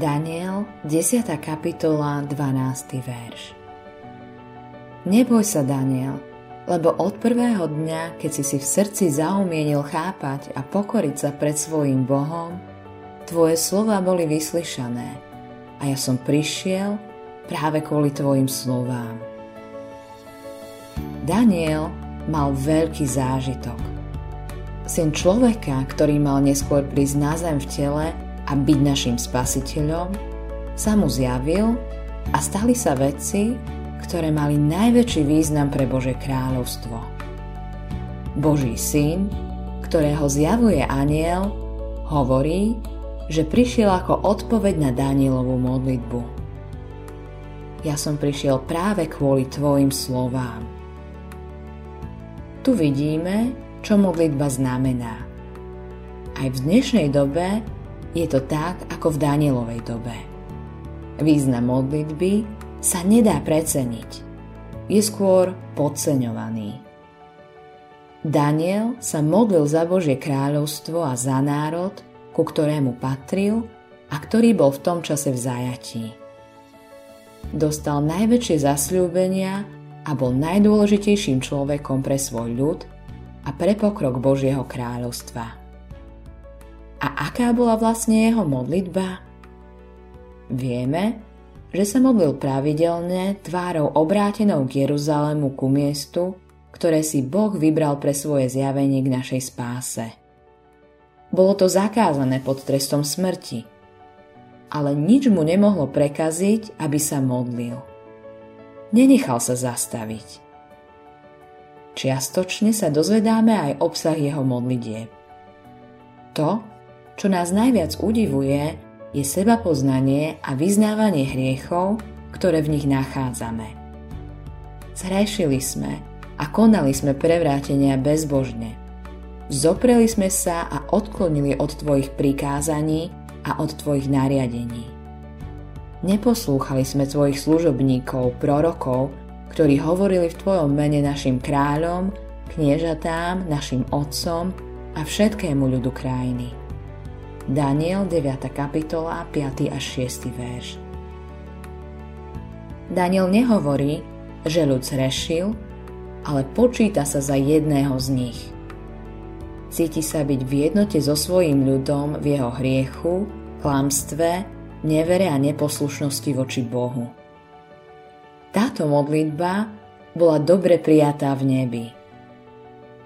Daniel, 10. kapitola, 12. verš. Neboj sa, Daniel, lebo od prvého dňa, keď si si v srdci zaumienil chápať a pokoriť sa pred svojim Bohom, tvoje slova boli vyslyšané a ja som prišiel práve kvôli tvojim slovám. Daniel mal veľký zážitok. Syn človeka, ktorý mal neskôr prísť na zem v tele a byť našim spasiteľom, sa mu zjavil a stali sa veci, ktoré mali najväčší význam pre Bože kráľovstvo. Boží syn, ktorého zjavuje aniel, hovorí, že prišiel ako odpoveď na Danielovú modlitbu. Ja som prišiel práve kvôli tvojim slovám. Tu vidíme, čo modlitba znamená. Aj v dnešnej dobe je to tak, ako v Danielovej dobe. Význam modlitby sa nedá preceniť. Je skôr podceňovaný. Daniel sa modlil za Božie kráľovstvo a za národ, ku ktorému patril a ktorý bol v tom čase v zajatí. Dostal najväčšie zasľúbenia a bol najdôležitejším človekom pre svoj ľud a pre pokrok Božieho kráľovstva. A aká bola vlastne jeho modlitba? Vieme, že sa modlil pravidelne tvárou obrátenou k Jeruzalému ku miestu, ktoré si Boh vybral pre svoje zjavenie k našej spáse. Bolo to zakázané pod trestom smrti, ale nič mu nemohlo prekaziť, aby sa modlil. Nenechal sa zastaviť. Čiastočne sa dozvedáme aj obsah jeho modlitieb. To, čo nás najviac udivuje, je seba poznanie a vyznávanie hriechov, ktoré v nich nachádzame. Zhrešili sme a konali sme prevrátenia bezbožne. Zopreli sme sa a odklonili od tvojich prikázaní a od tvojich nariadení. Neposlúchali sme tvojich služobníkov, prorokov, ktorí hovorili v tvojom mene našim kráľom, kniežatám, našim otcom a všetkému ľudu krajiny. Daniel 9. kapitola 5. až 6. verš. Daniel nehovorí, že ľud zrešil, ale počíta sa za jedného z nich. Cíti sa byť v jednote so svojím ľudom v jeho hriechu, klamstve, nevere a neposlušnosti voči Bohu. Táto modlitba bola dobre prijatá v nebi.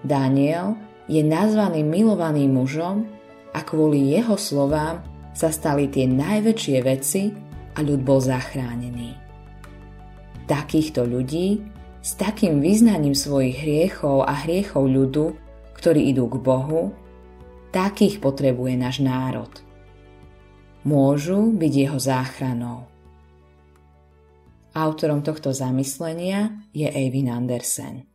Daniel je nazvaný milovaným mužom, a kvôli jeho slovám sa stali tie najväčšie veci a ľud bol zachránený. Takýchto ľudí s takým vyznaním svojich hriechov a hriechov ľudu, ktorí idú k Bohu, takých potrebuje náš národ. Môžu byť jeho záchranou. Autorom tohto zamyslenia je Eivin Andersen.